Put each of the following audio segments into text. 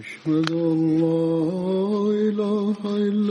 أشهد أن لا إله إلا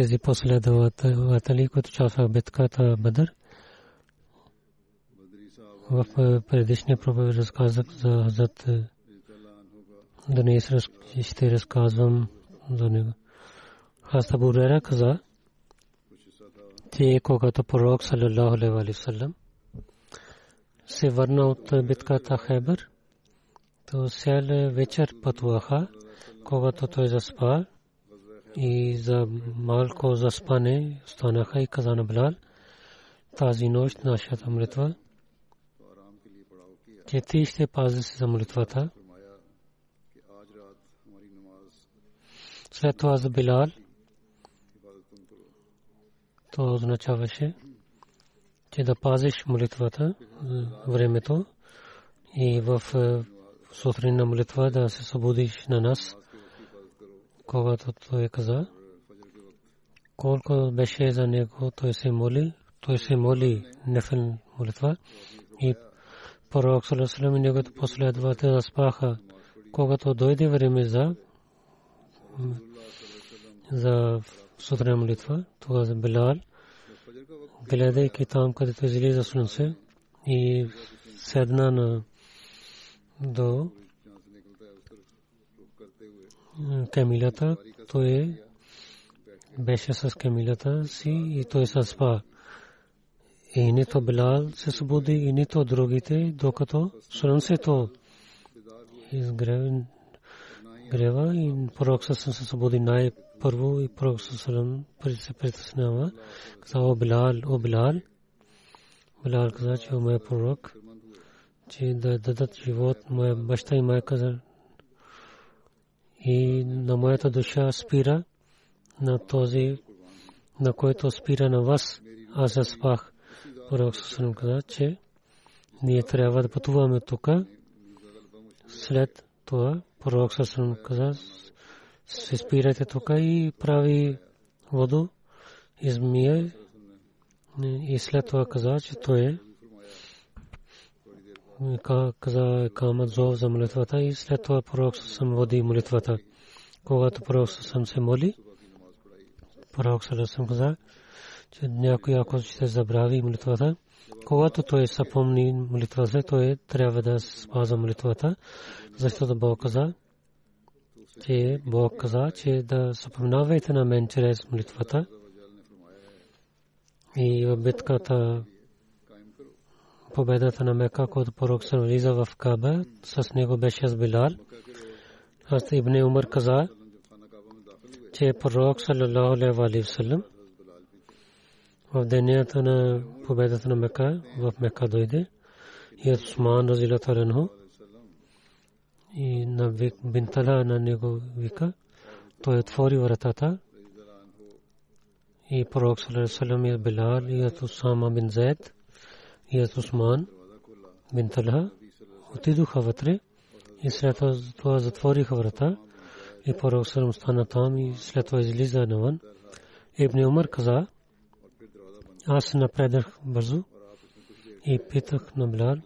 тези последователи, които участваха в битката Бадър. В предишния проповед разказах за Хазрат Днес ще разказвам за него. Хазрат Абу Рера каза, че когато пророк саллалаху алейхи вассалам се върна от битката Хайбър, то сел вечер пътуваха, когато той заспа и за малко заспане станаха и каза на Блал, тази нощ нашата молитва, че ти ще пази се за молитвата. След това за Билал, то означаваше, че да пазиш молитвата, времето и в сутрин на молитва да се събудиш на нас когато той каза, колко беше за него, той се моли, той се моли нефен молитва и пророк Салесалем и неговите последователи заспаха. Когато дойде време за за сутрин молитва, това за Билал, гледайки там, където излиза слънце и седна на до камилата, той беше с камилата си и той се спа. И нито Билал се събуди, и нито другите, докато слънцето изгрева и пророк се събуди най-първо и пророк се притеснява. Каза, о Билал, о Билал. Билал каза, че о моя пророк, че да дадат живот, моя баща и майка и на моята душа спира на този, на който спира на вас. Аз заспах. Пророк Сусанам каза, че ние трябва да пътуваме тук. След това Пророк Сусанам каза, се спирате тук и прави воду, измие и след това каза, че той е каза камат зов за молитвата и след това пророк съм води молитвата. Когато пророк съм се моли, пророк съм каза, че някой ако ще забрави молитвата, когато той съпомни молитвата, той трябва да спазва молитвата, защото Бог каза, че Бог каза, че да съпомнавайте на мен чрез молитвата. И в битката победата на Мека, когато пророк се влиза в Каба, с него беше с Билал. Аз Ибн Умар каза, че пророк саллалаху алейхи ва саллям в денята на победата на Мека, в Мека дойде и Усман разилата анху и на бинтала на него вика, той отвори вратата и пророк саллалаху алейхи ва саллям и Билал и Усама бин Зайд Хият Усман бин Талха отидоха вътре и след това затвориха врата и пророк Сърм стана там и след това излиза навън. Ибн Умар каза, аз напредах бързо и питах на Блял.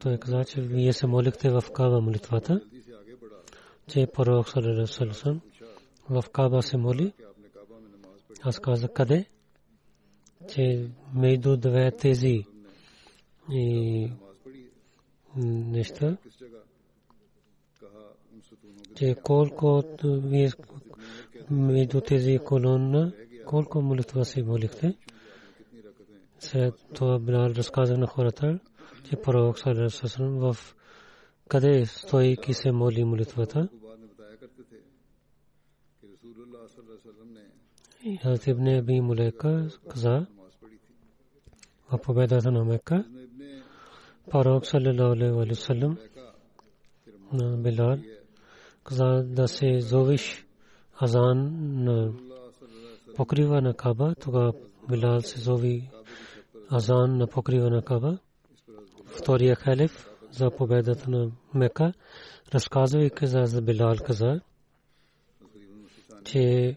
Той каза, че вие се молихте в Каба молитвата, че пророк Сърм в Каба се моли. Аз казах, къде? Че между две тези и неща, че колко вие между тези колонна, колко молитва си молихте. След това Билал разказа на хората, че пророк Салерасасрам в къде стоейки се моли молитвата. Хазрат Ибн Аби Мулека каза в победата на Мека, пророк саллалаху алейхи ва саллям на Билал каза да се зовиш азан на покрива на Каба, тогава Билал се зови азан на покрива на Каба. Втория халиф за победата на Мека, разказвайки за Билал каза, че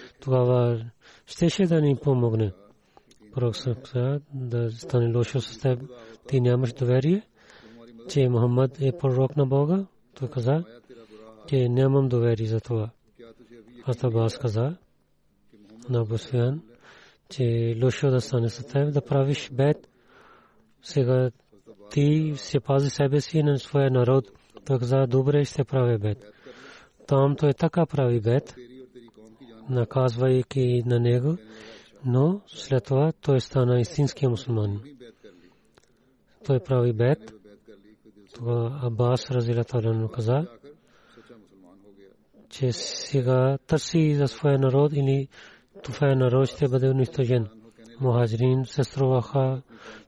тогава щеше да ни помогне. Пророк Сапса да стане лошо с теб. Ти нямаш доверие, че Мохаммад е пророк на Бога. Той каза, че нямам доверие за това. Атабас каза на Бусфиан, че е лошо да стане с теб, да правиш бед. Сега ти се пази себе си на своя народ. Той каза, добре ще правя бед. Там той така прави бед наказвайки на него, но след това той стана истински мусулман. Той прави бед. Това Аббас Разилаталан каза, че сега търси за своя народ или това народ ще бъде унищожен. Мухаджирин се струваха,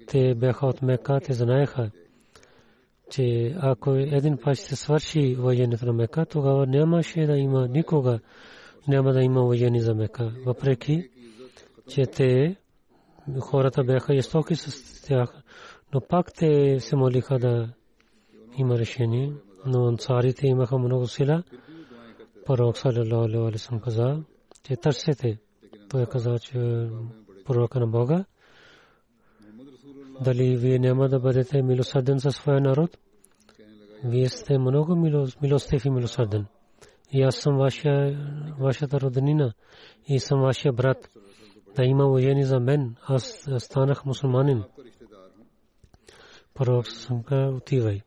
те бяха от Мека, те знаеха, че ако един път ще свърши военето на Мека, тогава нямаше да има никога няма да има уважение за Мека. Въпреки, че те хората бяха жестоки с тях, но пак те се молиха да има решение. Но ансарите имаха много сила. Пророк саллалаху алейхи ва саллям каза, че търсете. Той каза, че пророка на Бога, дали вие няма да бъдете милосърден за своя народ? Вие сте много милостив и милосърден и аз съм ваша, вашата роднина и съм вашия брат. Да има уважение за мен. Аз станах мусулманин. Пророк Самка отивай.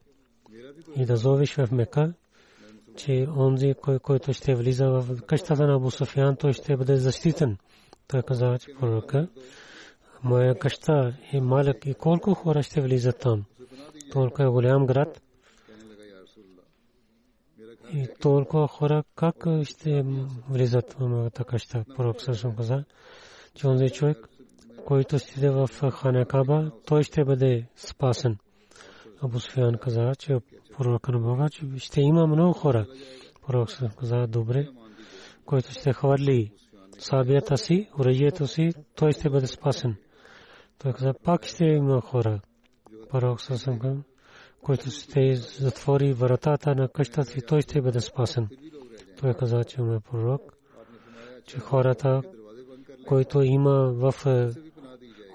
И да зовиш в Мека, че онзи, кой, който ще влиза в къщата на Абу Софиян, той ще бъде защитен. Той каза, че пророка, моя къща е малък и колко хора ще влизат там. Толкова е голям град, толкова хора как ще влизат в моята къща. Пророк Сърсъм каза, че онзи човек, който ще в Хана той ще бъде спасен. Абу Суфиян каза, че пророк на Бога, че ще има много хора. Пророк Сърсъм каза, добре, който ще хвърли сабията си, оръжието си, той ще бъде спасен. Той каза, пак ще има хора. Пророк Сърсъм каза, който ще затвори вратата на къщата си, той ще бъде спасен. Той каза, че ме пророк, че хората, които има в е,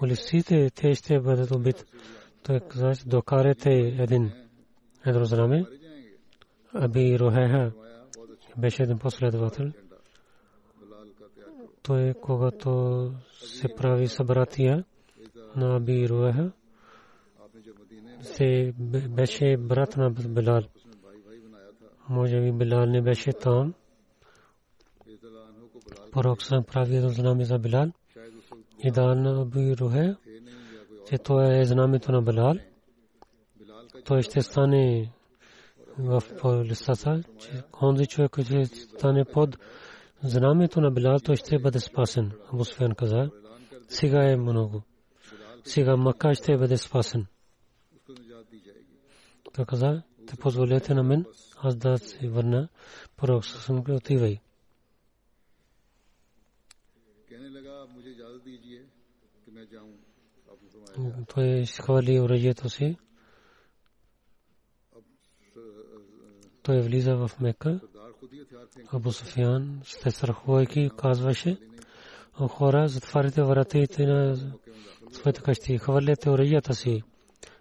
улиците, те ще бъдат убит. Той каза, че докарете един едро знаме. Аби Рохеха беше един последовател. Той, когато се прави събратия на Аби Рохеха, се беше брат на Билал. Може би Билал не беше там. Пророк съм прави едно знаме за Билал. И дал на Аби Рухе, че той е знамето на Билал. Той ще стане в листата, че онзи човек, който ще стане под знамето на Билал, той ще бъде спасен. Абу Суфян каза, сега е много. сега Макка ще бъде спасен. Той каза, те позволете на мен, аз да се върна. Пророк Сусам ке отивай. Той изхвали оръжието си. Той влиза в Мека. Абу Софиан, се страхувайки, казваше, хора, затваряйте вратите на своите къщи, хвърляте оръжията си.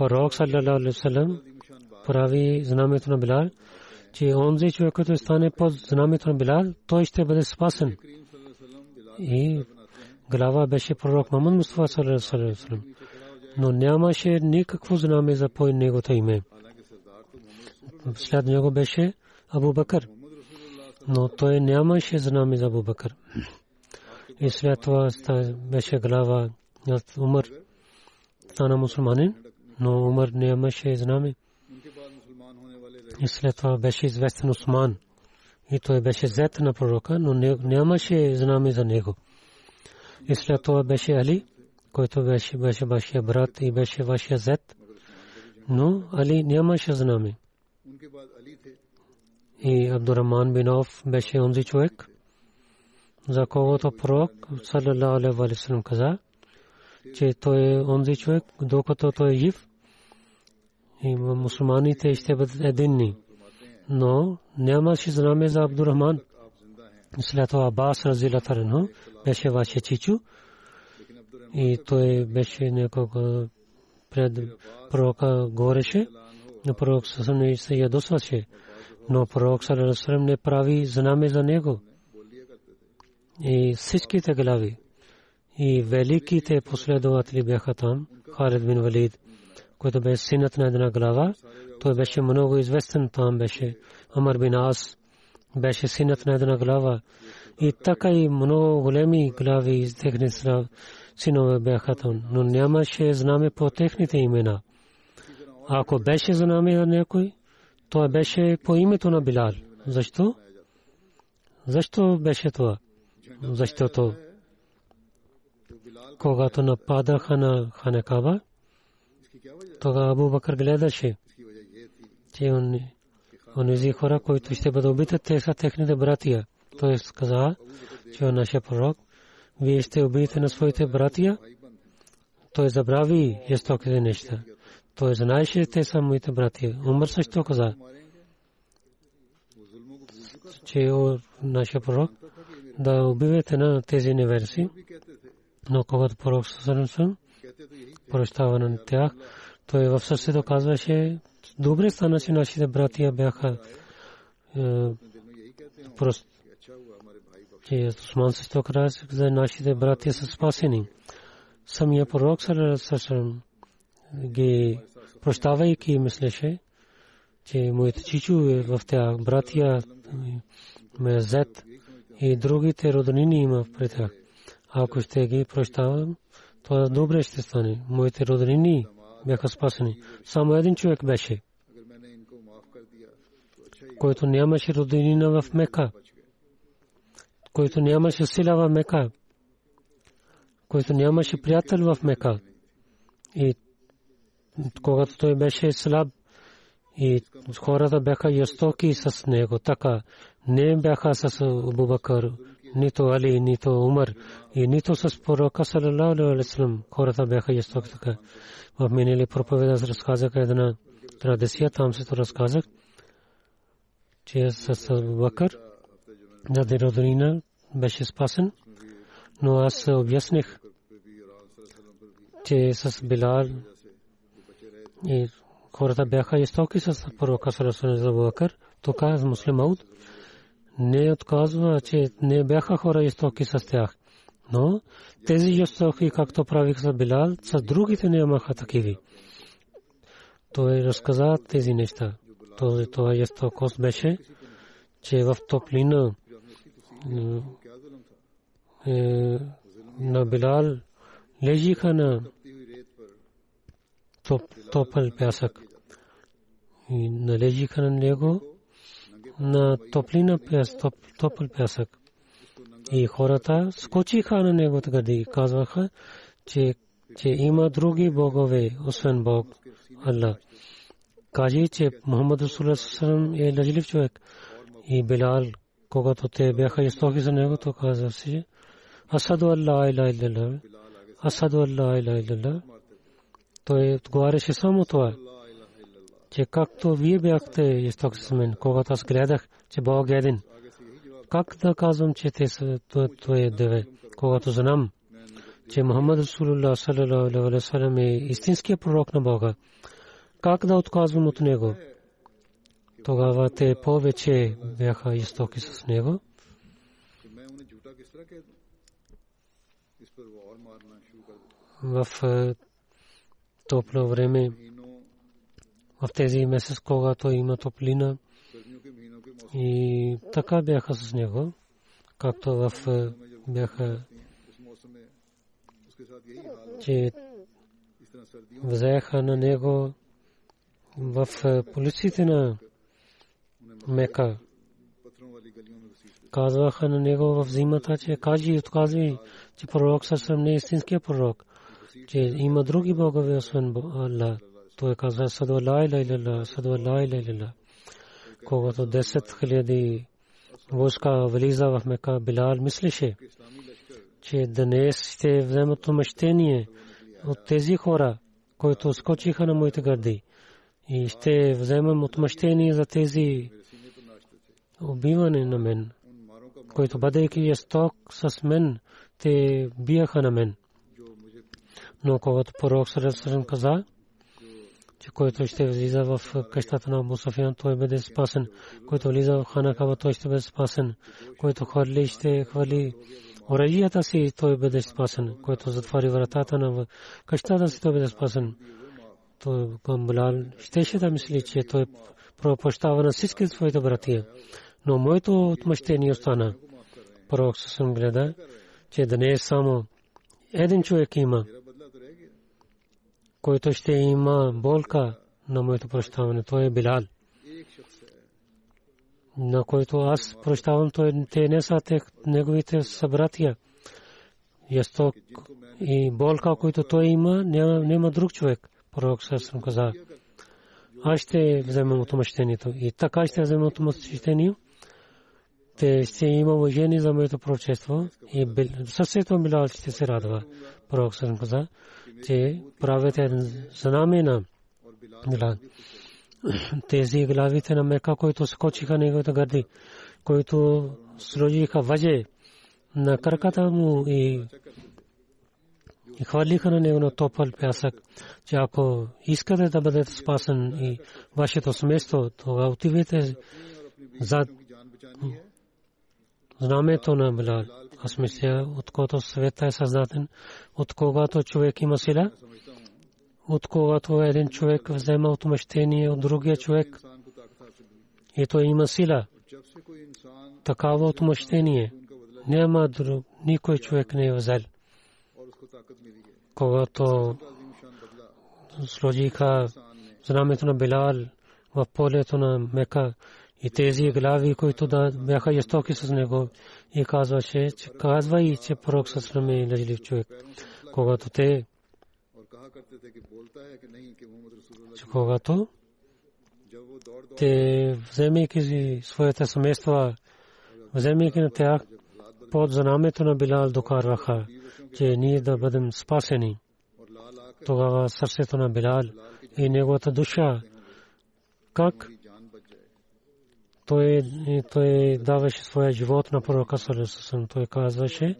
пророк саллалаху алейхи вселем прави знамето на Билал, че онзи човек, който стане под знамето на Билал, той ще бъде спасен. И глава беше пророк Мамун Мустафа саллалаху алейхи вселем. Но нямаше никакво знаме за по негото име. След него беше Абу Бакър. Но той нямаше знаме за Абу Бакър. И след това беше глава Умър. Стана мусулманин но Умар нямаше знаме. И след това беше известен Осман. И той беше зет на пророка, но нямаше знаме за него. И след това беше Али, който беше, беше вашия брат и беше вашия зет. Но Али нямаше знаме. И Абдураман Бинов беше онзи човек, за когото пророк Салалалаху Валисалам каза, че той е онзи човек, докато той е жив, и мусулманите ще бъдат единни. Но нямаше знаме за Абдурахман. След това Абас Разилатарено беше ваше чичо и той беше няколко пред пророка гореше, но пророк Сасам се ядосваше. Но пророк Сасам не прави знаме за него. И всичките глави и великите последователи бяха там, Халид бин Валид който бе синът на една глава. Той беше много известен там беше. Амар бин беше синът на една глава. И така и много големи глави из техни синове бяха там. Но нямаше знаме по техните имена. Ако беше знаме на някой, той беше по името на Билал. Защо? Защо беше това? Защото когато нападаха на Ханекава, тогава Абу Бакър гледаше, че он, онези хора, които ще бъдат убити, те са техните братия. Той каза, че е нашия пророк, вие ще убиете на своите братия. Той забрави жестоките неща. Той знаеше, те са моите братия. Умър също каза, че е нашия пророк да убивате на тези неверси. Но когато пророк Сусанен прощаване на тях. Той в сърцето казваше, добре стана, че нашите братия бяха е, прост. Че Осман също каза, нашите братия са спасени. Самия пророк Сарасашам ги прощавайки мислеше, че моите чичо е в тях, братия ме е зет и другите роднини има при тях. Ако ще ги прощавам, това добре ще стане. Моите роднини бяха спасени. Само един човек беше, който нямаше роднина в Мека, който нямаше сила в Мека, който нямаше приятел в Мека. И когато той беше слаб, и хората бяха жестоки с него, така не бяха с Абубакър, нито Али, нито Умар и нито с пророка саллалаху алейхи ва саллям. Хората бяха ястоки така. В минали проповед аз разказах една традиция, там се то разказах, че с Бакър даде роднина беше спасен, но аз обясних, че с Билал и хората бяха истоки с пророка Сарасана за Бакър, тока с муслим Ауд не отказва, че не бяха хора истоки с тях. Но тези ястоки, както правих за Билал, с другите нямаха такиви. Той разказа тези неща. Това ястокост беше, че в топлина е, на Билал лежиха на топъл пясък. Належиха на него на топлина пяс, топ, топъл пясък. И хората скочиха на него така и казваха, че, че има други богове, освен Бог, Аллах. Кажи, че Мухаммад Расулам е лъжлив човек. И Билал, когато те бяха истоки за него, то каза си, Асаду Аллах иля илля Асаду Аллах иля илля Той отговаряше само това че както вие бяхте исток с мен, когато аз гледах, че Бог е един. Как да казвам, че те са твое деве, когато знам, че Мухаммад Расулулlah саллалаху алейхи е истинският пророк на Бога. Как да отказвам от него? Тогава те повече бяха истоки с него. В е, топло време в тези месец, когато има топлина. И така бяха с него, както в е, бяха, че взеха на него в е, полиците на Мека. Казваха на него в зимата, че кажи, отказви, че пророк съвсем не е истинския пророк, че има други богове, освен Аллах. Той казва Саду Ла Иля Саду Ла Иля Иля. Когато 10 хиляди войска влиза в Мека, Билал мислеше, че днес ще вземат отмъщение от тези хора, които скочиха на моите гърди. И ще вземам отмъщение за тези убиване на мен, които бъдейки сток с мен, те биеха на мен. Но когато пророк Сарасарам каза, че който ще влиза в къщата на Абу Софиан, той бъде спасен. Който влиза в хана Каба, той ще бъде спасен. Който хвърли, ще хвърли оръжията си, той бъде спасен. Който затвори вратата на къщата си, той бъде спасен. Той към Билал щеше да мисли, че той пропощава на всички своите братия. Но моето отмъщение остана. Пророк съм гледа, че да не е само един човек има който ще има болка на моето прощаване. Той е Билал. На който аз прощавам, той те не са тех, неговите събратия. Ясток и болка, който той има, няма, няма друг човек. Пророк съм каза. Аз ще вземам отмъщението. И така ще вземам отмъщението. Те ще има уважение за моето пророчество. И съвсем Билал ще се радва. Пророк съм каза че правите знамена тези главите на Мека, които скочиха неговите гърди, които сложиха въже на краката му и и хвърлиха на него на топъл пясък, че ако искате да бъдете спасен и вашето семейство, тогава отивайте зад знамето на Билал. Аз мисля, от който света е създаден, от когато човек има сила, от когато един човек взема отмъщение от другия човек и той има сила. Такава отмъщение няма друг, никой човек не е взел. Когато сложиха знамето на Билал в полето на Мека и тези глави, които да бяха ястоки с него, и казваше, че казва и че пророк Саслам е лъжлив човек. Когато те че когато те вземайки своите семейства, вземайки на тях под знамето на Билал докарваха, че ние да бъдем спасени. Тогава сърцето на Билал и неговата душа, как той, той даваше своя живот на пророка Салесусам. Той казваше,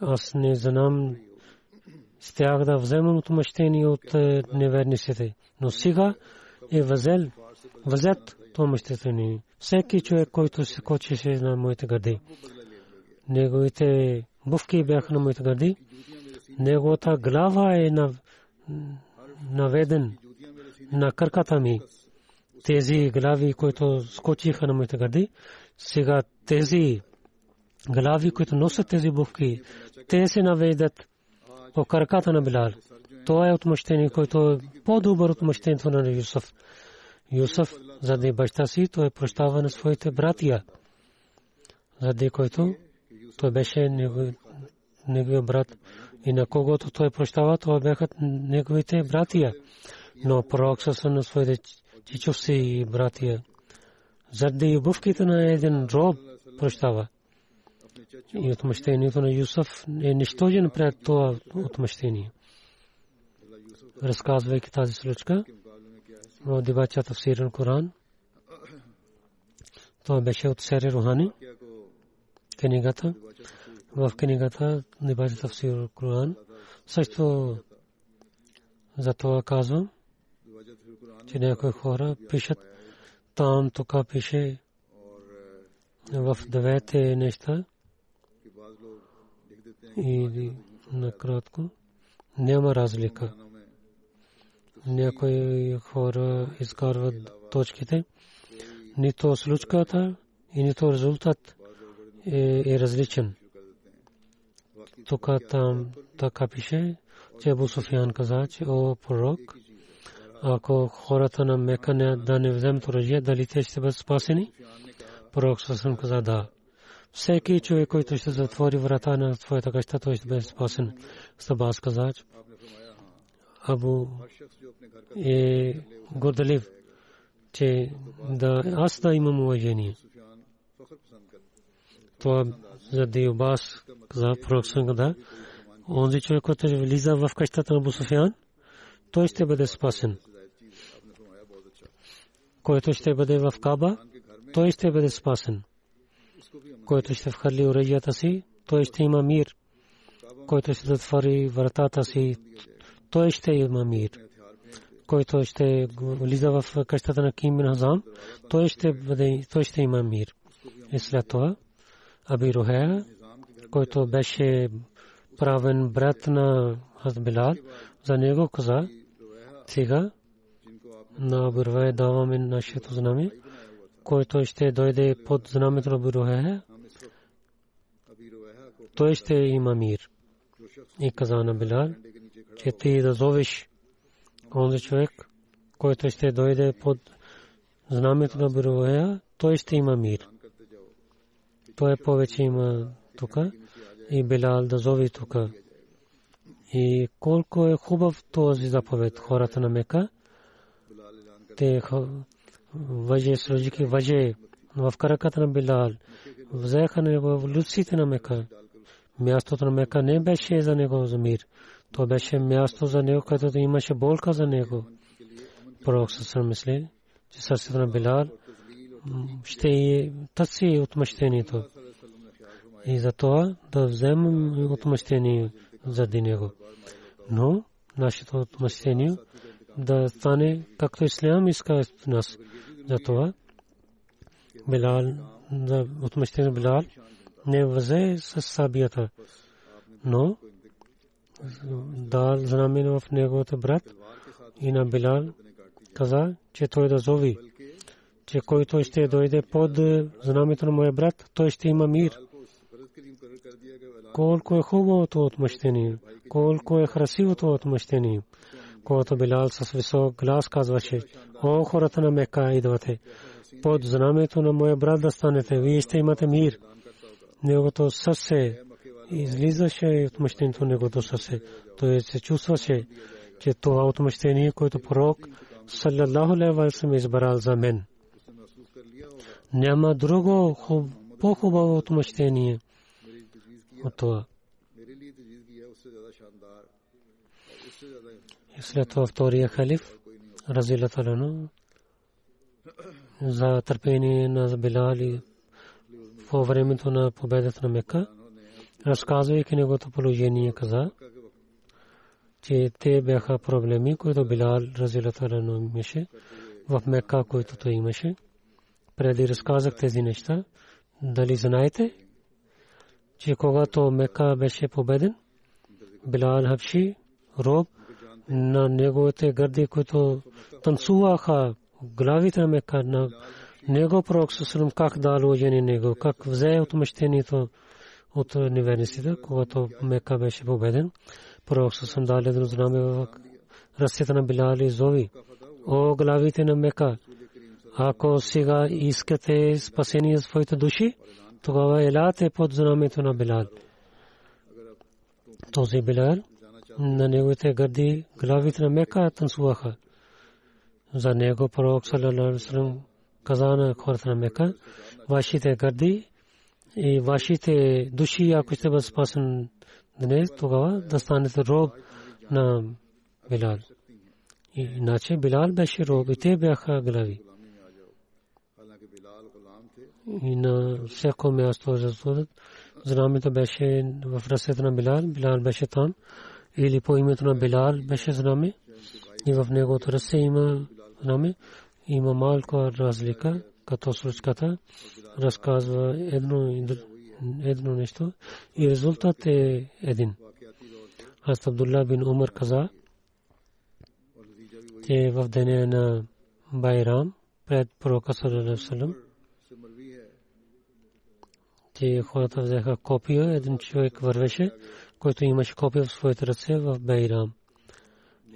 аз не знам с тях да вземам отмъщение от е, неверниците. Но сега е възел, възет това мъщение. Всеки човек, който се кочеше на моите гърди. неговите бувки бяха на моите гърди. Неговата глава е наведен на краката ми. Тези глави, които скочиха на моите гърди, сега тези глави, които носят тези бувки, те се наведат по краката на Билал. Това е отмъщение, което е по-добър отмъщението на Юсуф. Юсуф, заради баща си, той прощава на своите братия, заради който той беше неговия брат. И на когото той прощава, това бяха неговите братия. Но пророк са на своите чичовци и братия. Заради обувките на един роб прощава. И отмъщението на Юсуф е нищожен пред това отмъщение. Разказвайки тази случка, в дебача Тавсирен Коран, това беше от Сери Рухани, книгата, в книгата дебача Тавсирен Коран, също за това казвам, че някои хора пишат, там тук пише в двете неща и накратко няма разлика някои хора изкарват точките. Нито случката и нито резултат е, е различен. Тук там така пише, че Абу Суфиян каза, че о пророк, ако хората на Мека не, да не вземат оръжие, дали те ще бъдат спасени? Пророк Сасън каза да. Всеки човек, който ще затвори врата на своята къща, той ще бъде спасен. Сабас каза, Абу е горделив, че да аз да имам уважение. Това заради Абас каза пророксан да онзи човек, който влиза в къщата на Абу Суфян, той ще бъде спасен. Който ще бъде в Каба, той ще бъде спасен. Който ще вхвърли оръжията си, той ще има мир. Който ще затвори вратата си, той ще има мир. Който ще влиза в къщата на Ким Хазам, той ще, бъде, той ще има мир. И след това Аби който беше правен брат на Хазбилал, за него каза, сега на Рухея даваме нашето знаме, който ще дойде под знамето на Рухея, той ще има мир. И каза на Билал, че ти да зовеш онзи човек, който ще дойде под знамето на Бировея, той ще има мир. Той повече има тук и Белал да зови тук. И колко е хубав този заповед хората на Мека. Те въже, сложики въже в караката на Белал. Взеха в люците на Мека. Мястото на Мека не беше за него за мир. То беше място за него, където имаше болка за него. Пророк съсър мисли, че сърцето на Билал ще търси отмъщението. И за това да вземем отмъщение заради него. Но нашето отмъщение да стане както Ислям иска от нас. За това Билал, за отмъщение Билал не взе с сабията. Но дал знамено в неговата брат и на Билал каза, че той да зови, че който ще дойде под знамето на моя брат, той ще има мир. Колко е хубавото отмъщение, колко е красивото отмъщение, когато Билал с висок глас казваше, о хората на Мека идвате, под знамето на моя брат да станете, вие ще имате мир. Неговото сърце излизаше отмъщението на негото сърце. Той се чувстваше, че това отмъщение, което пророк саллаллаху алейхи ва саллям избрал за мен. Няма друго по-хубаво отмъщение от това. И след това втория халиф, разилаталано, за търпение на Билали по времето на победата на Мека, разказвайки неговото положение, каза, че те бяха проблеми, които Билал разилатарано имаше в Мека, които той имаше. Преди разказах тези неща, дали знаете, че когато Мека беше победен, Билал Хабши, роб на неговите гърди, които танцуваха главите на Мека, на него пророк Сусалам как дал ожени него, как взе отмъщението от неверниците, когато Мека беше победен. Пророк Сусалам дал едно знаме в ръцете на Билал и Зови. О, главите на Мека, ако сега искате спасение за своите души, тогава елате под знамето на Билал. Този Билал на неговите гърди главите на Мека танцуваха. За него пророк саллалаху И на всяко място разсудът. Знамето беше в ръцете на Билал. Билал беше там. Или по името на Билал беше знаме. И в негото ръце има знаме. Има малко разлика, като случката разказва едно, едно нещо. И резултат е един. Аз Абдулла бин Умар каза, че в деня на Байрам пред пророка Салалалаху че хората взеха копия, един човек вървеше, който имаше копия в своите ръце в Байрам.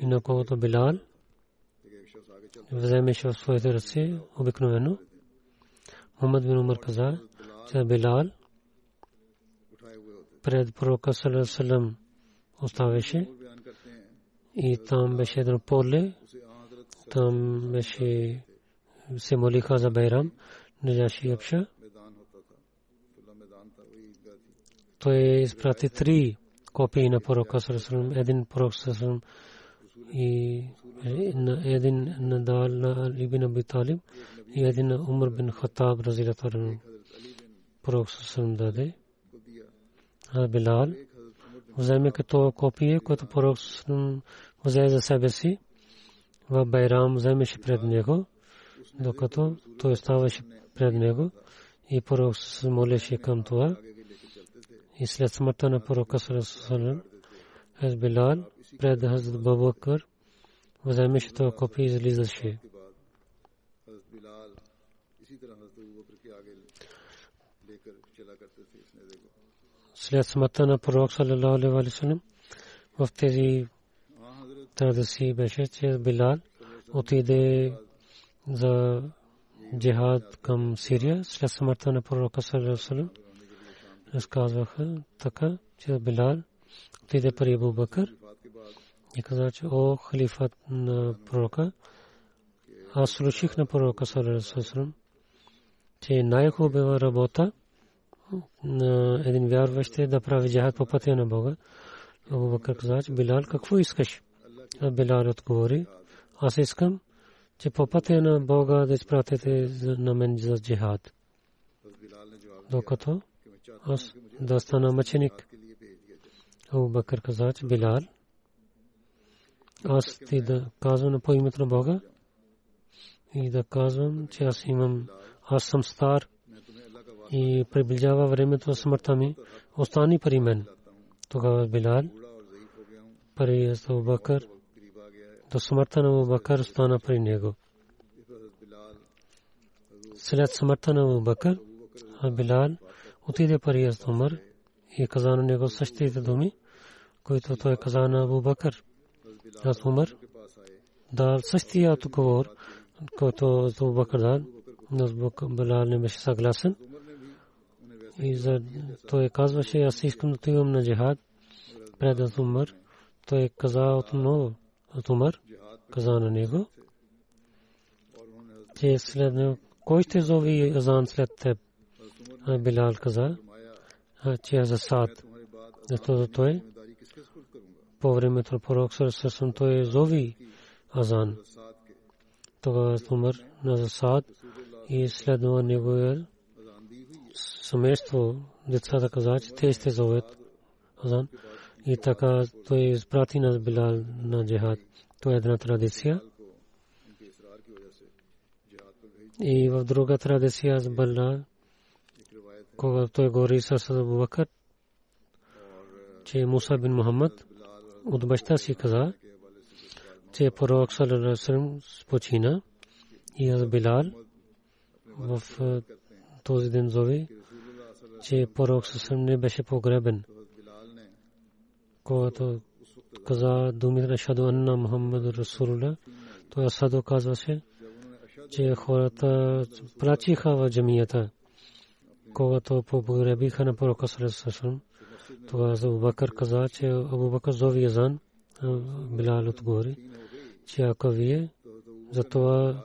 И на когото Билал вземеше в своите ръце обикновено. Мухаммад бин Умар каза, че Билал пред пророка Салалалаху оставеше и там беше едно поле, там беше се молиха за Байрам, Наджаши Абша. Той изпрати три копии на пророка Сарасалам, един пророк Сарасалам и един на Дал на Ибн Аби Талиб и един на Умар бин Хаттаб разилатаран пророк Сарасалам даде. А Билал вземе като копие, което пророк Сарасалам взе за себе си. В Байрам вземеше пред него, докато той ставаше пред него и пророк се молеше към това и след смъртта на пророка Салам Хаз Билал пред Хазрат Бабакър вземеше това копие и излизаше. След смъртта на пророк Салалаху алейхи в тези традиции беше, че Билал отиде за джихад към Сирия след смъртта на пророка разказваха така, че Билал отиде при Абу Бакър и каза, че о халифат на пророка, аз слушах на пророка Салалалаху че най-хубава работа на един вярващ е да прави джихад по пътя на Бога. Абу Бакър каза, че Билал, какво искаш? А Билал отговори, аз искам, че по пътя на Бога да изпратите на мен за джихад. Докато аз да стана мъченик. Абу Бакър каза, че Билал, аз ти да казвам по името на Бога и да казвам, че аз имам, аз съм стар и приближава времето на смъртта ми, остани при мен. Тогава Билал, при Абу Бакър, до смъртта на Абу Бакър остана при него. След смъртта на Абу Бакър, Билал отиде при Азд Умар и каза на него същите думи, които той каза на Абу Бакър. Аз Умар дал същия отговор, който Абу Бакър дал, но Билал не беше съгласен. И за той казваше, аз искам да отивам на джихад пред Аз Умар. Той каза отново, от Умар, каза на него, че след кой ще зови азан след теб? Билал каза, че е за сад. Защото той по времето на пророк Сърсъм той зови азан. Тогава Умар на засад и следва неговия семейство децата каза, че те ще зоват азан. И така той изпрати на Билал на джихад. Това е една традиция. И в друга традиция с Билал когато той говори с Абу Бакър, че Муса бин Мухаммад от баща си каза, че пророк саллалаху Когато погребиха на пророка саллалаху това за Абубакър каза, че Абубакър зови Язан, Билал отговори, че ако вие за това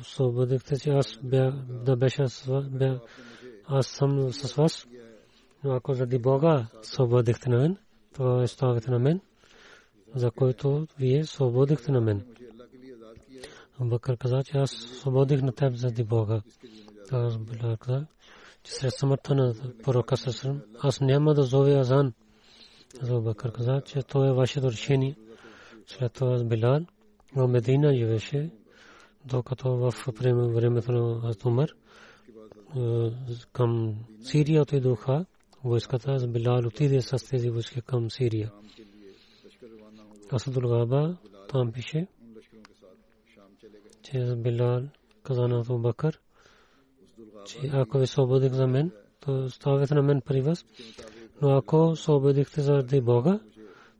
освободихте, че аз да беше аз съм с вас, но ако заради Бога освободихте на мен, това е ставите на мен, за който вие освободихте на мен. Абубакър каза, че аз освободих на теб заради Бога. Аз Билал каза, че след смъртта на пророка Сасрам, аз няма да зовя Азан. Азу Бакър каза, че то е вашето решение. След това Билал в Медина живеше, докато в времето на Умар към Сирия отидоха войската с Билал отиде с тези войски към Сирия. Асадул Габа там пише, че Билал каза на Абу Бакър, че ако ви освободих за мен, то ставете на мен при вас. Но ако освободихте заради Бога,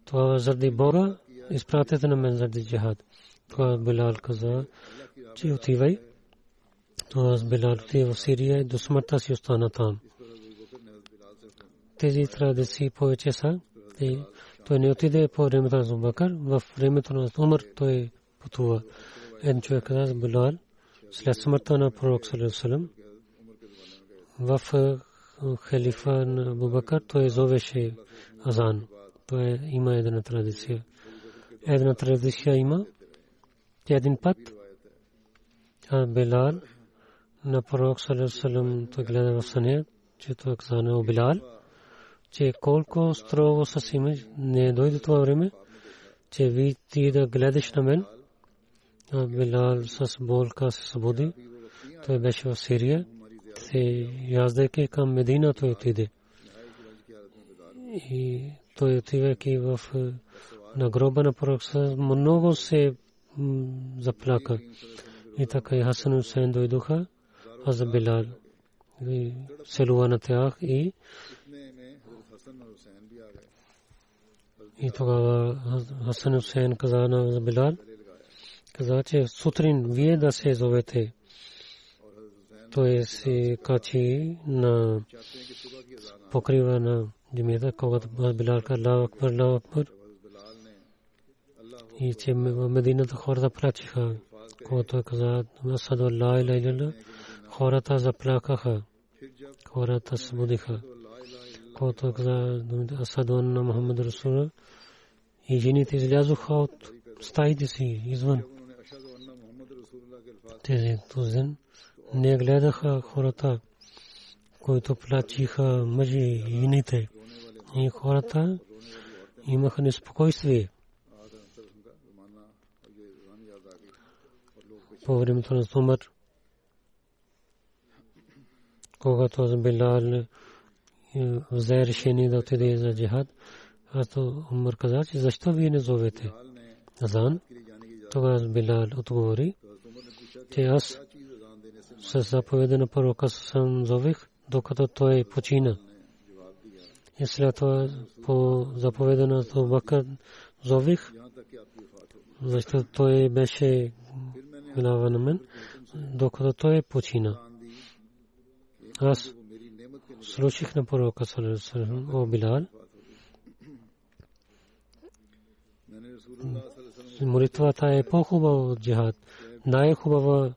това заради Бога изпратете на мен заради джихад. Това Билал каза, че отивай. Това Билал отива в Сирия и до смъртта си остана там. Тези традиции повече са. Той не отиде по времето на Зубакър. В времето на Умар той пътува. Един човек каза Билал след смъртта на пророк Салем в халифа на Бубакър той зовеше азан. Той има една традиция. Една традиция има. Един път Белал на пророк Салем той гледа в съня, че той каза на Белал, че колко строго с име не дойде това време, че ви ти да гледаш на мен. Белал с болка се свободи. Той беше в Сирия се яздайки към Медина той отиде. И той отивайки в на гроба на пророка много се заплака. И така и Хасан Хусейн дойдоха, а за Билал. И селува на тях и и тогава Хасан Хусейн каза на Билал, каза, че сутрин вие да се зовете той се качи на покрива на джамията, когато Билал ка Аллаху Акбар, Аллаху Акбар. И че в Медината хората плачиха, когато е каза Асаду Аллах иля хората заплакаха, хората събудиха. Когато е каза Асаду Анна Мухаммад Расула и жените излязоха от стаите си извън. Тези този не гледаха хората, които плачиха мъжи и жените. И хората имаха неспокойствие. По времето на Сумър, когато Билал взе решение да отиде за джихад, аз то Умар каза, че защо вие не зовете Азан? Тогава Билал отговори, че аз с заповеда на пророка съм зових, докато той почина. И след това по заповеда на Бакър зових, защото той беше глава на мен, докато той почина. Аз слушах на пророка Салерасалам, о Билал, молитвата е по-хубава от джихад. Най-хубава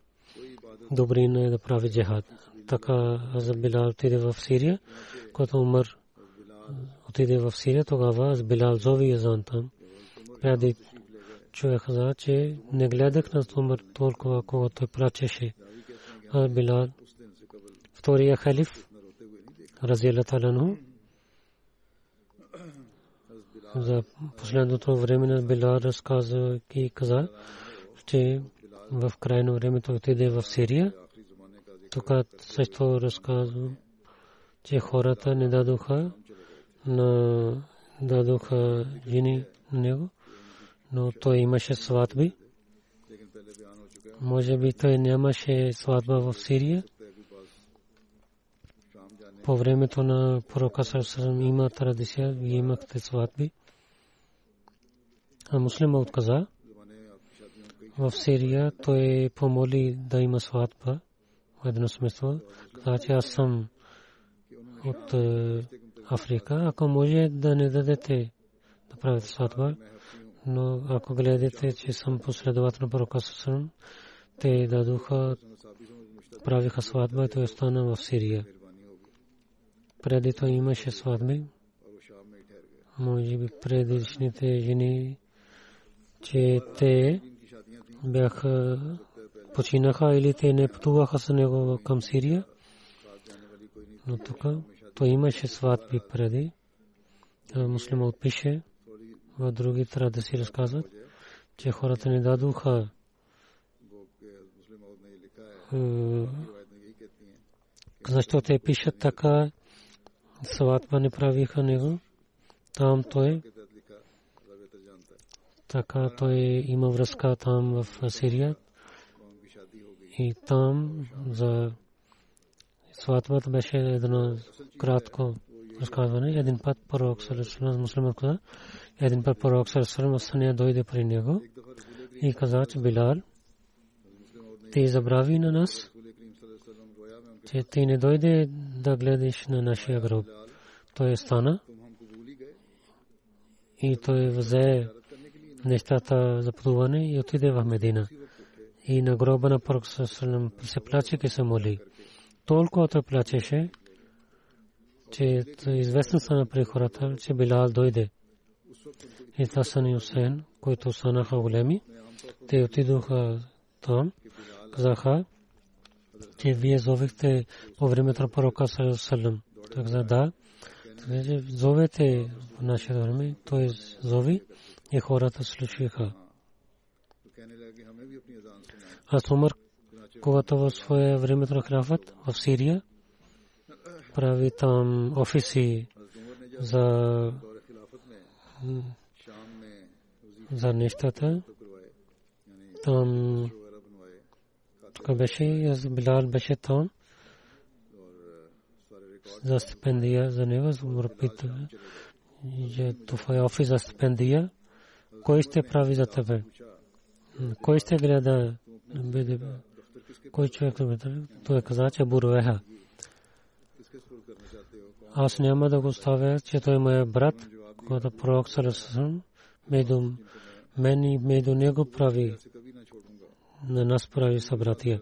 добрина е да прави джихад. Така аз Билал отиде в Сирия, когато Умар отиде в Сирия, тогава аз Билал зови Язан там. Преди човек каза, че не гледах на Умар толкова, когато той плачеше. Аз Билал, втория халиф, Разиела Талану, за последното време на Билал разказа и каза, че в края на времето отиде в Сирия. Тук също разказвам, че хората не дадоха на дадоха жени на него, но той имаше сватби. Може би той нямаше сватба в Сирия. По времето на пророка Сарсарам има традиция, вие имахте сватби. А муслима отказа в Сирия, той е помоли да има сватба. Е едно смисъл каза, че аз съм от е, Африка. Ако може да не дадете да правите сватба, но ако гледате, че съм последовател на пророка Сусрам, те дадоха, правиха сватба и той остана в Сирия. Преди той имаше сватби. Може би предишните жени, че те бяха починаха или те не пътуваха с него към Сирия. Но тук той имаше сватби преди. Муслима отпише, а други трябва да си разказват, че хората не дадоха защо те пишат така, сватба не правиха него. Там той така той има връзка там в Сирия. И там за сватбата беше едно кратко разказване. Един път пророк Сарасалам, мусульман каза, един път пророк Сарасалам Асания дойде при него и каза, че Билал, ти забрави на нас, че ти не дойде да гледаш на нашия гроб. Той стана и той взе нещата за пътуване и отиде в Медина. И на гроба на Пророк се плаче и се моли. Толкова той плачеше, че известно стана при хората, че Билал дойде. И Тасан и Усен, които станаха големи, те отидоха там, казаха, че вие зовехте по времето на пророка Салем. Той каза, да, зовете в нашето време, той зови и хората слушаха. Аз умър, когато в своя времето на храфът в Сирия прави там офиси за за нещата. Там тук беше, аз Билал беше там за стипендия за него, за Европейта. Туфа е офис за стипендия. Кой ще прави за тебе? Кой ще гледа бъде? Кой човек да бъде? Той каза, че е Бурвеха. Аз няма да го ставя, че той е моят брат, когато пророк Сарасасан между мен и между него прави на нас прави събратия.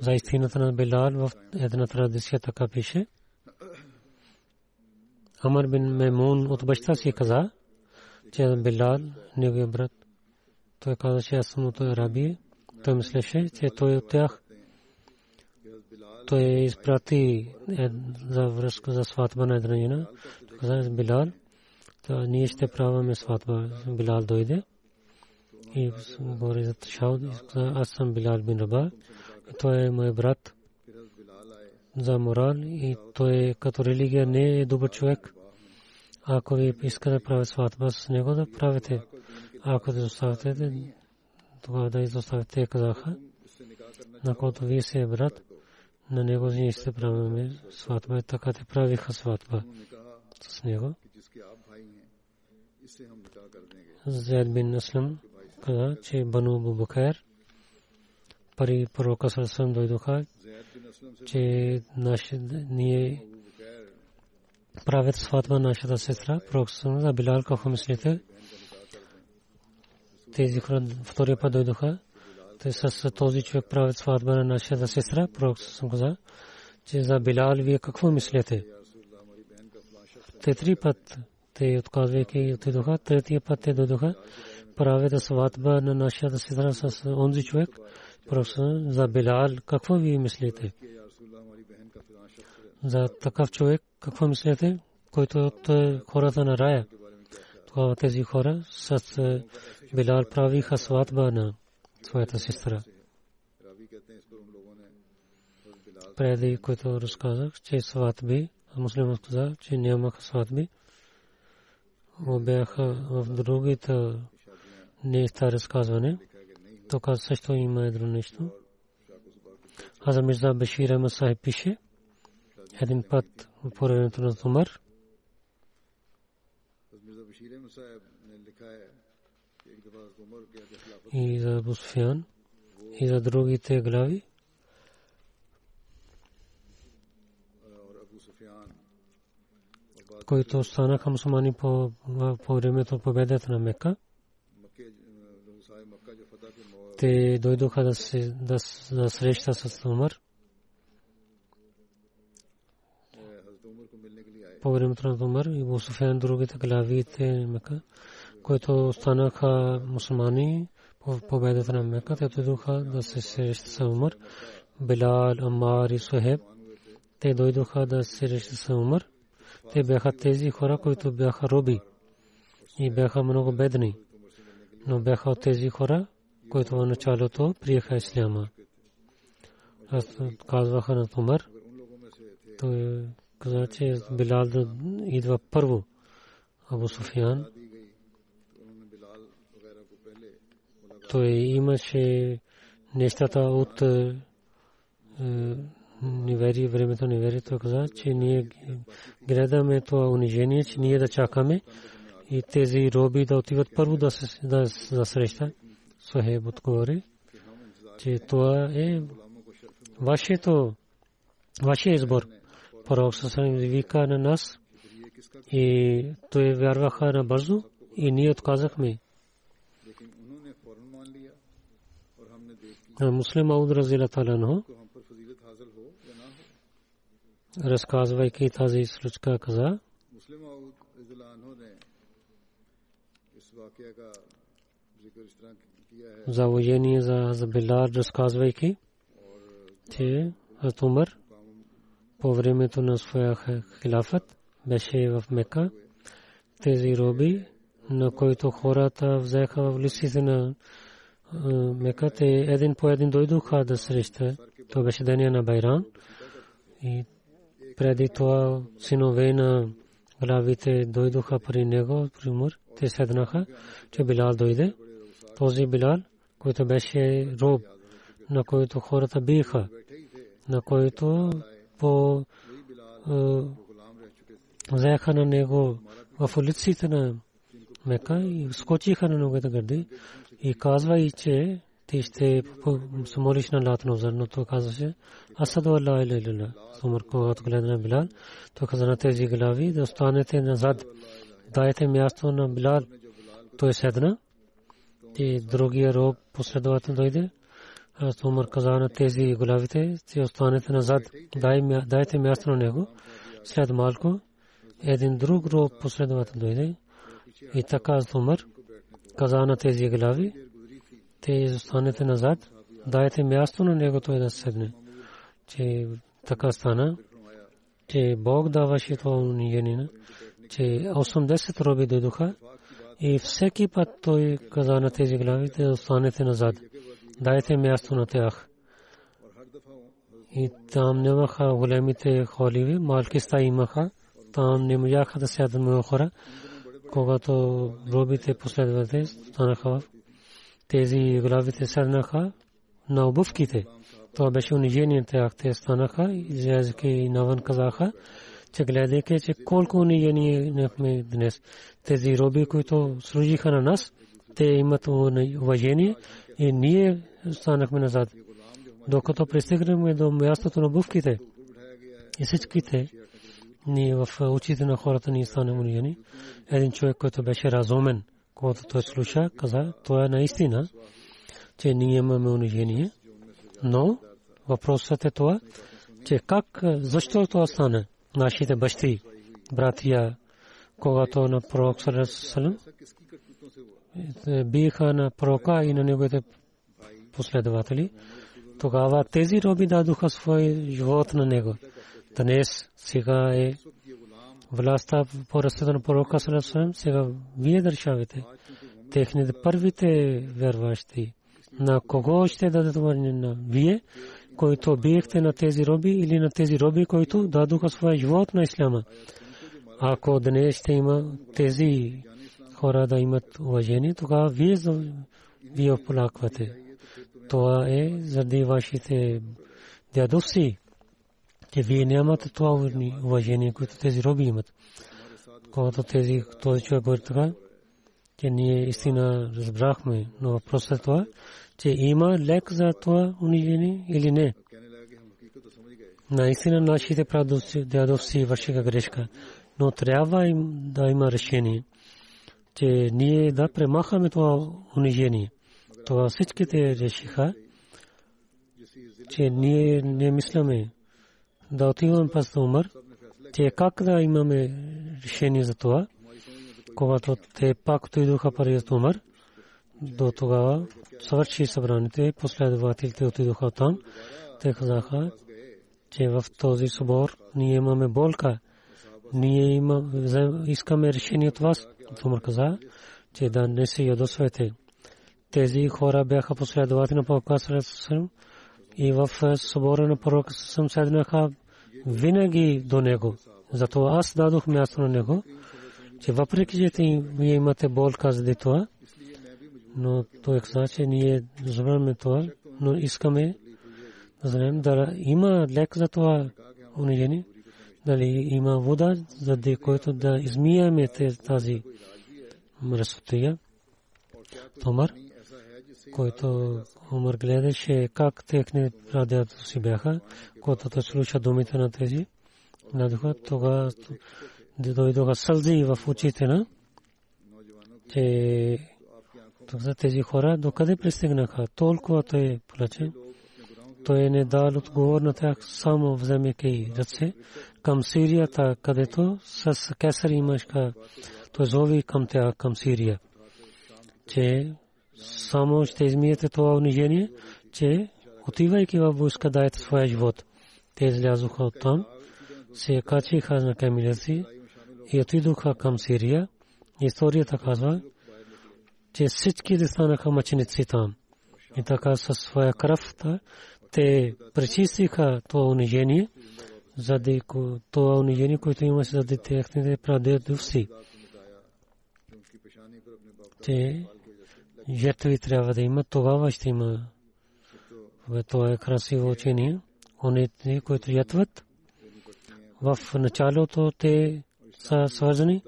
За истината на Белал в една традиция така пише. Амар бин Мемун от баща си каза, тя е Билал, неговия брат, той казаше, аз съм от Арабия. Той мислеше, че той е от тях. Той изпрати за връзка за сватба на едранина. Той каза, Билал, то ние ще правяме сватба. Билал дойде и говори за Тишауд. Аз съм Билал бин Раба. Той е мой брат за морал и той е, като религия не е добър човек. Ако ви искате да правите сватба с него, да правите. Ако да оставите, тогава да изоставите казаха, на който вие се брат, на него ние ще правим сватба. И така те правиха сватба с него. Зайд бин Аслам каза, че Бану Бубакер пари пророка Сарсан дойдоха, че ние правят с Фатма нашата сестра, проксона за Билал, какво мислите? Тези хора втория път дойдоха. Те с този човек правят с Фатма на нашата сестра, проксона каза, че за Билал вие какво мислите? Те три път те отказвайки отидоха, третия път те дойдоха, правят сватба на нашата сестра с онзи човек, проксона за Билал, какво вие мислите? За такъв човек какво мислите, който от е, хората на рая? Тогава тези хора с е, Билал правиха сватба на своята сестра. Преди, който разказах, че сватби, а муслимът каза, че нямаха сватби, бяха в другите не е ста разказване. Тук също има едно нещо. Аз Мирза Бешир Масахи пише, един път по времето на Умар. И за Абу Суфян и за другите глави. които станаха мусулмани по, по времето победата на Мека. Те дойдоха да, се, да, да среща с Умар. По времето на Умар и Бу Суфян другите главите Мека, които станаха мусулмани по победата на Мека. Те дойдоха да се среща с Умар. Билал, Амар и Сухеб. Те дойдоха да се среща с Умар. Те бяха тези хора, които бяха роби и бяха много бедни. Но бяха от тези хора, които в началото приеха исляма. Аз казваха на Тумар, той каза, че Билал да идва първо. Абу Суфиян. Той имаше нещата от е, невери, времето невери, той каза, че ние гледаме това унижение, че ние да чакаме и тези роби да отиват първо да се да, да среща. Сухеб отговори, че това е вашето, вашия избор. Пророк Сасалим вика на нас и той вярваха на бързо и ние отказахме. Муслим Ауд Разила Таланхо разказвайки тази случка каза за воение за, Билар разказвайки, че Умар по времето на своя хилафът беше в Мека. Тези роби, на които хората взеха в лисите на Мека, те един по един дойдоха да среща. То беше деня на Байран. И преди това синове на главите дойдоха при него, при Умар. Те седнаха, че Билал дойде. Този Билал, който беше роб, на който хората биха, на който по взеха на него в улиците на Мека и скочиха на неговите гърди и казва и че ти ще се молиш на латно но то казваше Асаду Аллах иля иля Умар когато гледа на Билал то каза на тези глави да останете назад дайте място на Билал той седна и другия роб последовател дойде аз Умар каза на тези главите че останете назад дайте място на него след малко един друг роб последовател дойде и така Умар каза на тези глави те изостанете назад, дайте място на него той да седне. Че така стана, че Бог даваше това унижение, че 80 роби дойдоха и всеки път той каза на тези глави, те останете назад. Дайте място на тях. И там нямаха големите холиви, малки стаи имаха. Там не можаха да сядат много хора. Когато робите последвате, станаха тези главите седнаха на обувките. Това беше унижение тях. Те станаха, и навън казаха, че гледайки, че колко унижение имахме днес. Тези роби, които служиха на нас, те имат уважение и ние станахме назад. Докато пристигнахме до мястото на обувките и всичките, ние в очите на хората ни станахме унижени. Един човек, който беше разумен, когато той слуша, каза, това е наистина, че ние имаме унижение. Но въпросът е това, че как, защо това стане? Нашите бащи, братия, когато на пророк Салам биха на пророка и на неговите последователи, тогава тези роби дадоха свой живот на него. Днес сега е властта по ръцете на пророка Салесалем, сега вие държавите, техните първите верващи, на кого ще дадат върнение на вие, които биехте на тези роби или на тези роби, които дадоха своя живот на исляма. Ако днес ще има тези хора да имат уважение, тогава вие, вие оплаквате. Това е заради вашите дядовци, че вие нямате това уважение, което тези роби имат. Когато тези, този човек говори така, че ние истина разбрахме, но въпросът е това, че има лек за това унижение или не. Наистина нашите дядовци вършиха грешка, но трябва им да има решение, че ние да премахаме това унижение. Това всичките решиха, че ние не мисляме да отиваме пас умър, че как да имаме решение за това, когато те пак отидоха пари за умър, до тогава свърши събраните, последователите отидоха там, те казаха, че в този събор ние имаме болка, ние искаме решение от вас. Тумар каза, че да не се ядосвате. Тези хора бяха последователи на пророка и в събора на пророка съм седнаха винаги до него. Зато аз дадох място на него, че въпреки, че вие имате болка за това, но той каза, че ние разбираме това, но искаме да знаем да има лек за това унижение, дали има вода, за да който да измияме тази мръсотия. Томар, който Умар гледаше как техни радиата си бяха, когато слуша думите на тези, надуха, тогава дойдоха сълзи в очите на, тези хора докъде пристигнаха, толкова той плаче. Той не дал отговор на тях, само вземайки ръце към Сирията, където с кесар имашка, той зови към тях, към Сирия, че само ще измиете това унижение, че отивайки в войска дайте своя живот. Те излязоха от там, се качиха на камилите си и отидоха към Сирия. Историята казва, че всички да станаха мъченици там. И така със своя кръв те пречистиха това унижение, заради това унижение, което имаше заради техните прадедовци. Те жертви трябва да имат, тогава ще има. Това е красиво учение. Онези, които ятват, в началото те са свързани.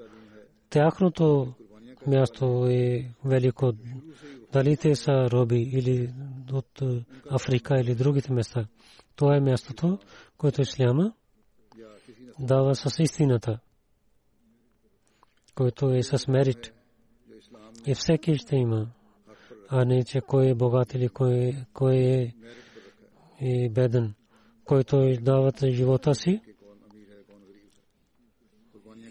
Тяхното място е велико. Дали те са роби или от Африка или другите места. Това е мястото, което Исляма дава с истината, който е с мерит. И всеки ще има а не че кой е богат или кой, кой е, е беден, който дават живота си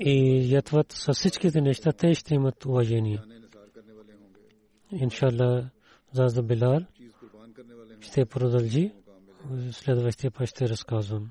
и ятват с всичките неща, те ще имат уважение. Иншалла, за Билал ще продължи. Следващия път ще разказвам.